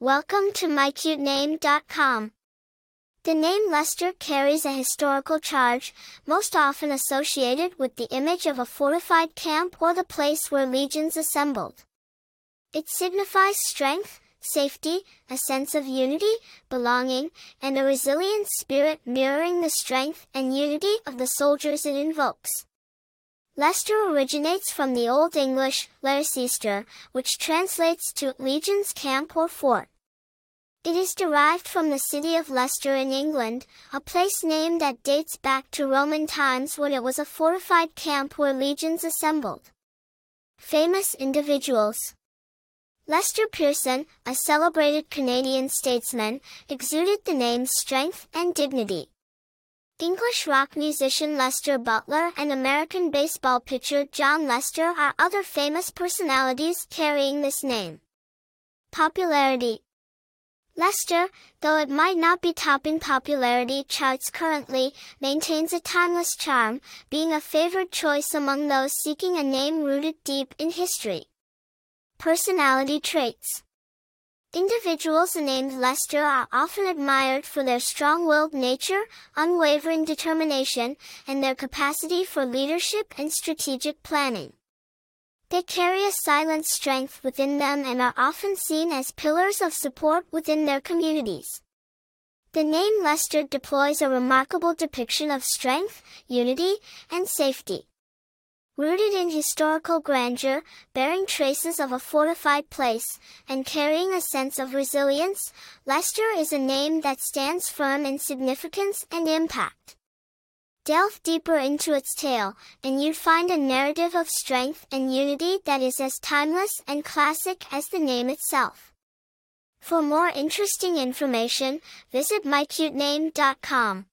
Welcome to mycutename.com. The name Lester carries a historical charge, most often associated with the image of a fortified camp or the place where legions assembled. It signifies strength, safety, a sense of unity, belonging, and a resilient spirit mirroring the strength and unity of the soldiers it invokes. Lester originates from the Old English Leicester, which translates to legion's camp or fort. It is derived from the city of Leicester in England, a place name that dates back to Roman times when it was a fortified camp where legions assembled. Famous individuals Lester Pearson, a celebrated Canadian statesman, exuded the name's strength and dignity. English rock musician Lester Butler and American baseball pitcher Jon Lester are other famous personalities carrying this name. Popularity Lester, though it might not be topping popularity charts currently, maintains a timeless charm, being a favored choice among those seeking a name rooted deep in history. Personality traits Individuals named Lester are often admired for their strong-willed nature, unwavering determination, and their capacity for leadership and strategic planning. They carry a silent strength within them and are often seen as pillars of support within their communities. The name Lester deploys a remarkable depiction of strength, unity, and safety. Rooted in historical grandeur, bearing traces of a fortified place, and carrying a sense of resilience, Lester is a name that stands firm in significance and impact. Delve deeper into its tale, and you'd find a narrative of strength and unity that is as timeless and classic as the name itself. For more interesting information, visit mycutename.com.